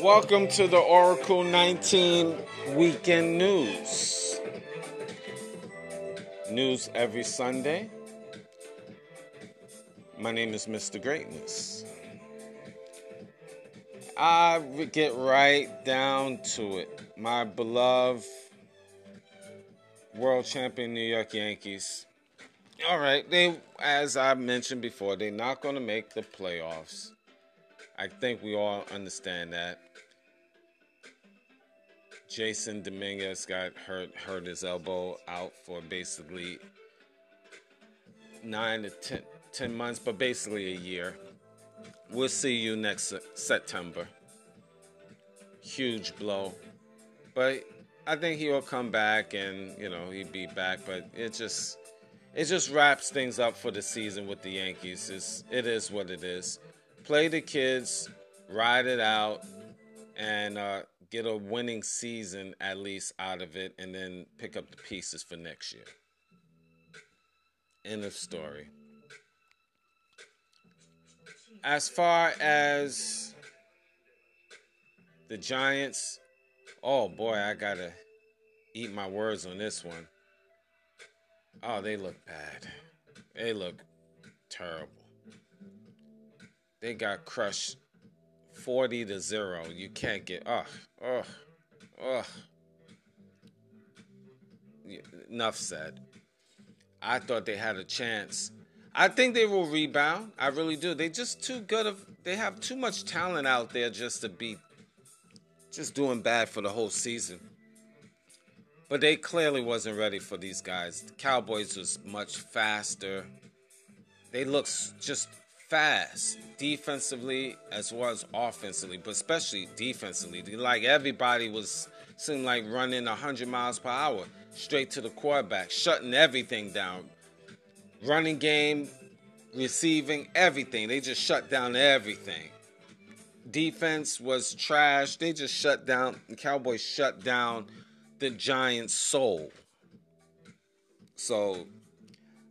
Welcome to the Oracle 19 Weekend News. News every Sunday. My name is Mr. Greatness. I get right down to it. My beloved world champion New York Yankees. All right, they as I mentioned before, they're not going to make the playoffs. I think we all understand that. Jasson Dominguez got hurt, hurt his elbow out for basically nine to ten, 10 months, but basically a year. We'll see you next September. Huge blow. But I think he will come back and, you know, he'd be back. But it just it just wraps things up for the season with the Yankees. It's, it is what it is. Play the kids, ride it out, and uh, get a winning season at least out of it, and then pick up the pieces for next year. End of story. As far as the Giants, oh boy, I gotta eat my words on this one. Oh, they look bad. They look terrible. They got crushed 40 to 0. You can't get ugh, ugh, ugh. Enough said. I thought they had a chance. I think they will rebound. I really do. They just too good of they have too much talent out there just to be just doing bad for the whole season. But they clearly wasn't ready for these guys. The Cowboys was much faster. They looked just fast defensively as well as offensively, but especially defensively. Like everybody was seemed like running 100 miles per hour straight to the quarterback, shutting everything down. Running game, receiving, everything. They just shut down everything. Defense was trash. They just shut down. The Cowboys shut down the Giants' soul. So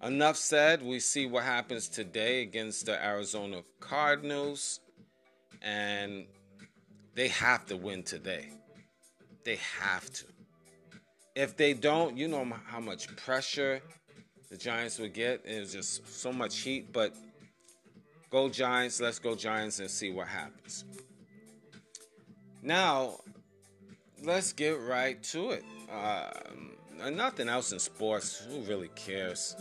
Enough said. We see what happens today against the Arizona Cardinals. And they have to win today. They have to. If they don't, you know how much pressure the Giants would get. It's just so much heat. But go Giants. Let's go Giants and see what happens. Now, let's get right to it. Um, nothing else in sports. Who really cares?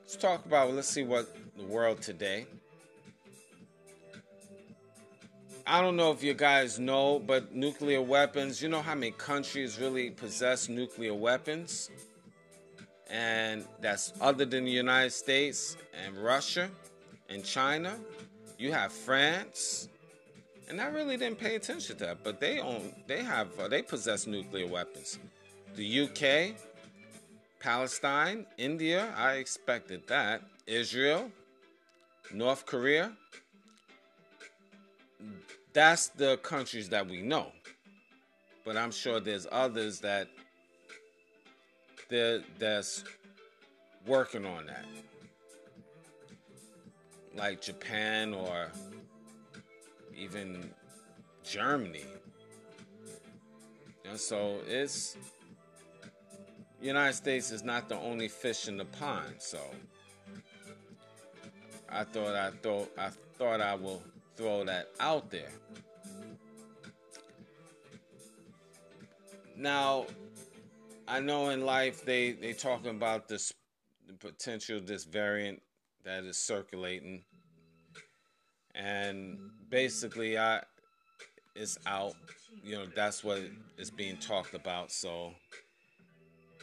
Let's talk about, let's see what the world today. I don't know if you guys know, but nuclear weapons, you know how many countries really possess nuclear weapons? And that's other than the United States and Russia and China. You have France. And I really didn't pay attention to that, but they own they have uh, they possess nuclear weapons. The UK, Palestine, India, I expected that. Israel, North Korea. That's the countries that we know. But I'm sure there's others that that's working on that. Like Japan or even Germany. And so it's United States is not the only fish in the pond, so I thought I thought I thought I will throw that out there. Now, I know in life they they talking about this potential this variant that is circulating, and basically I it's out. You know that's what is being talked about. So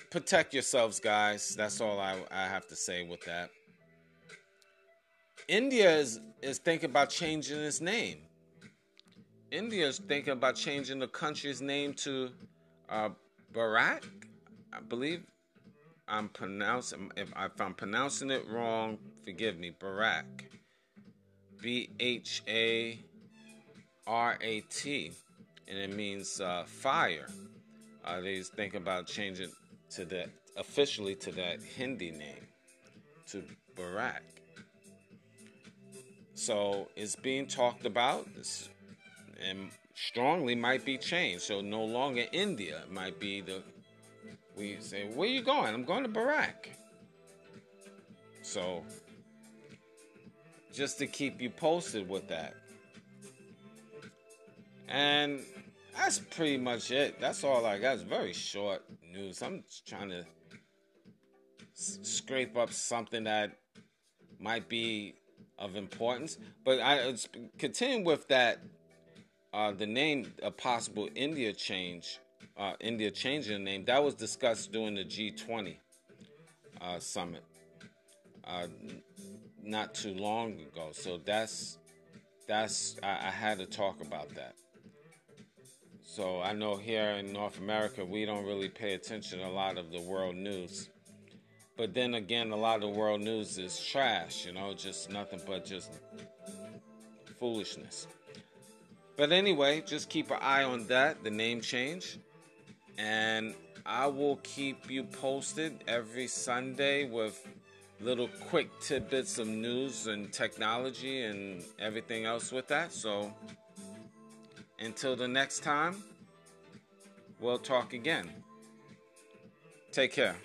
protect yourselves, guys. That's all I, I have to say with that. India is, is thinking about changing its name. India is thinking about changing the country's name to uh, Bharat. I believe I'm pronouncing if, if I'm pronouncing it wrong, forgive me. Bharat. B H A R A T, and it means uh, fire. Uh, they think about changing to that officially to that Hindi name, to Bharat. So it's being talked about, and strongly might be changed. So no longer India might be the. We say, where you going? I'm going to Bharat. So just to keep you posted with that. And that's pretty much it. That's all I got. It's very short news. I'm just trying to s- scrape up something that might be of importance. But I continue with that. Uh, the name, a possible India change, uh, India changing the name, that was discussed during the G20 uh, summit. Not too long ago. So that's that's I, I had to talk about that. So I know here in North America we don't really pay attention to a lot of the world news. But then again, a lot of the world news is trash, you know, just nothing but just foolishness. But anyway, just keep an eye on that, the name change. And I will keep you posted every Sunday with little quick tidbits of news and technology and everything else with that. So until the next time, we'll talk again. Take care.